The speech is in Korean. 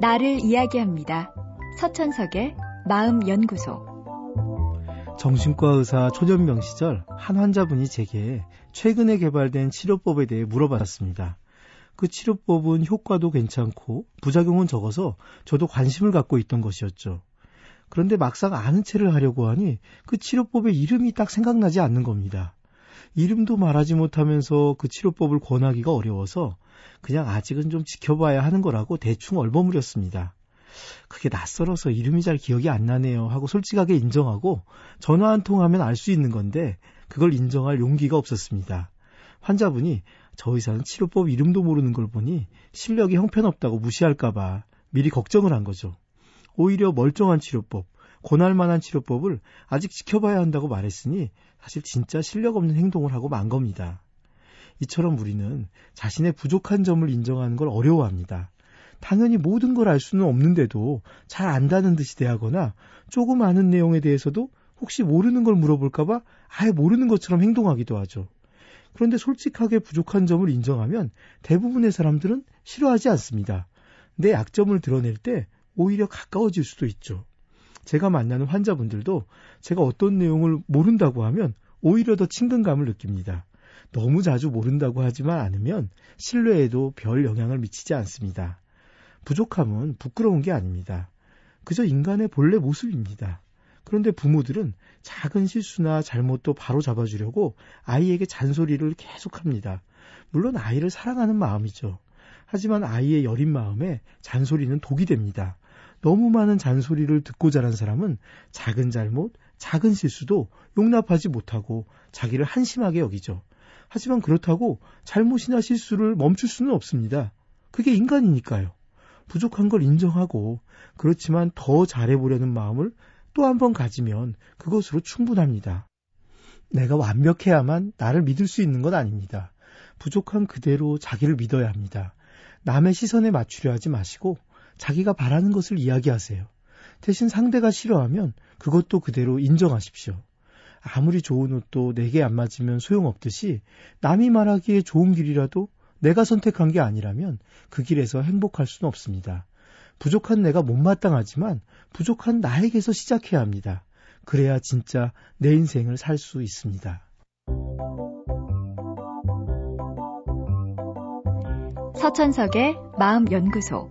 나를 이야기합니다. 서천석의 마음연구소. 정신과 의사 초전병 시절 한 환자분이 제게 최근에 개발된 치료법에 대해 물어봤습니다. 그 치료법은 효과도 괜찮고 부작용은 적어서 저도 관심을 갖고 있던 것이었죠. 그런데 막상 아는 체를 하려고 하니 그 치료법의 이름이 딱 생각나지 않는 겁니다. 이름도 말하지 못하면서 그 치료법을 권하기가 어려워서 그냥 아직은 좀 지켜봐야 하는 거라고 대충 얼버무렸습니다. 그게 낯설어서 이름이 잘 기억이 안 나네요 하고 솔직하게 인정하고 전화 한 통 하면 알 수 있는 건데 그걸 인정할 용기가 없었습니다. 환자분이 저 의사는 치료법 이름도 모르는 걸 보니 실력이 형편없다고 무시할까봐 미리 걱정을 한 거죠. 오히려 멀쩡한 치료법, 권할 만한 치료법을 아직 지켜봐야 한다고 말했으니 사실 진짜 실력 없는 행동을 하고 만 겁니다. 이처럼 우리는 자신의 부족한 점을 인정하는 걸 어려워합니다. 당연히 모든 걸 알 수는 없는데도 잘 안다는 듯이 대하거나 조금 아는 내용에 대해서도 혹시 모르는 걸 물어볼까봐 아예 모르는 것처럼 행동하기도 하죠. 그런데 솔직하게 부족한 점을 인정하면 대부분의 사람들은 싫어하지 않습니다. 내 약점을 드러낼 때 오히려 가까워질 수도 있죠. 제가 만나는 환자분들도 제가 어떤 내용을 모른다고 하면 오히려 더 친근감을 느낍니다. 너무 자주 모른다고 하지만 않으면 신뢰에도 별 영향을 미치지 않습니다. 부족함은 부끄러운 게 아닙니다. 그저 인간의 본래 모습입니다. 그런데 부모들은 작은 실수나 잘못도 바로 잡아주려고 아이에게 잔소리를 계속합니다. 물론 아이를 사랑하는 마음이죠. 하지만 아이의 여린 마음에 잔소리는 독이 됩니다. 너무 많은 잔소리를 듣고 자란 사람은 작은 잘못, 작은 실수도 용납하지 못하고 자기를 한심하게 여기죠. 하지만 그렇다고 잘못이나 실수를 멈출 수는 없습니다. 그게 인간이니까요. 부족한 걸 인정하고 그렇지만 더 잘해보려는 마음을 또 한 번 가지면 그것으로 충분합니다. 내가 완벽해야만 나를 믿을 수 있는 건 아닙니다. 부족한 그대로 자기를 믿어야 합니다. 남의 시선에 맞추려 하지 마시고 자기가 바라는 것을 이야기하세요. 대신 상대가 싫어하면 그것도 그대로 인정하십시오. 아무리 좋은 옷도 내게 안 맞으면 소용없듯이 남이 말하기에 좋은 길이라도 내가 선택한 게 아니라면 그 길에서 행복할 수는 없습니다. 부족한 내가 못마땅하지만 부족한 나에게서 시작해야 합니다. 그래야 진짜 내 인생을 살 수 있습니다. 서천석의 마음연구소.